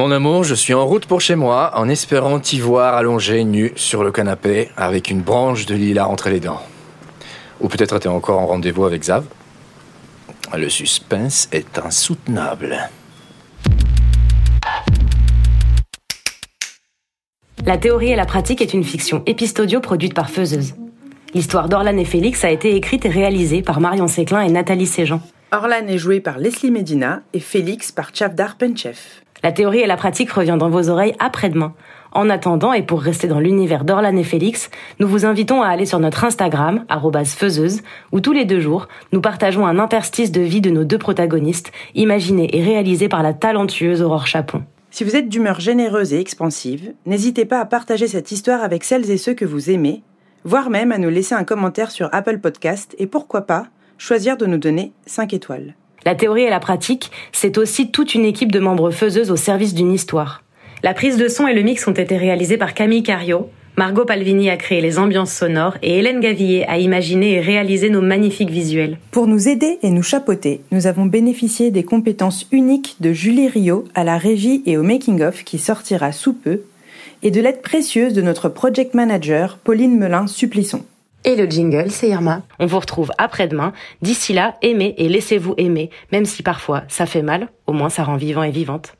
Mon amour, je suis en route pour chez moi, en espérant t'y voir allongé, nu, sur le canapé, avec une branche de lilas entre les dents. Ou peut-être t'es encore en rendez-vous avec Zav. Le suspense est insoutenable. La théorie et la pratique est une fiction épistodio produite par Feuzeuse. L'histoire d'Orlan et Félix a été écrite et réalisée par Marion Séclin et Nathalie Séjean. Orlan est joué par Leslie Medina et Félix par Chavdar Penchev. La théorie et la pratique revient dans vos oreilles après-demain. En attendant, et pour rester dans l'univers d'Orlan et Félix, nous vous invitons à aller sur notre Instagram, faiseuse, où tous les deux jours, nous partageons un interstice de vie de nos deux protagonistes, imaginé et réalisé par la talentueuse Aurore Chapon. Si vous êtes d'humeur généreuse et expansive, n'hésitez pas à partager cette histoire avec celles et ceux que vous aimez, voire même à nous laisser un commentaire sur Apple Podcast et pourquoi pas choisir de nous donner 5 étoiles. La théorie et la pratique, c'est aussi toute une équipe de membres faiseuses au service d'une histoire. La prise de son et le mix ont été réalisés par Camille Cario. Margot Palvini a créé les ambiances sonores et Hélène Gavillier a imaginé et réalisé nos magnifiques visuels. Pour nous aider et nous chapeauter, nous avons bénéficié des compétences uniques de Julie Rio à la régie et au making-of qui sortira sous peu, et de l'aide précieuse de notre project manager Pauline Melin-Supplisson. Et le jingle, c'est Irma. On vous retrouve après-demain. D'ici là, aimez et laissez-vous aimer, même si parfois ça fait mal, au moins ça rend vivant et vivante.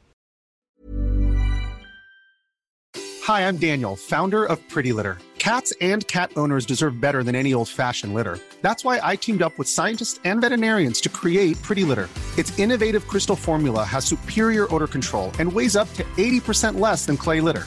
Hi, I'm Daniel, founder of Pretty Litter. Cats and cat owners deserve better than any old-fashioned litter. That's why I teamed up with scientists and veterinarians to create Pretty Litter. Its innovative crystal formula has superior odor control and weighs up to 80% less than clay litter.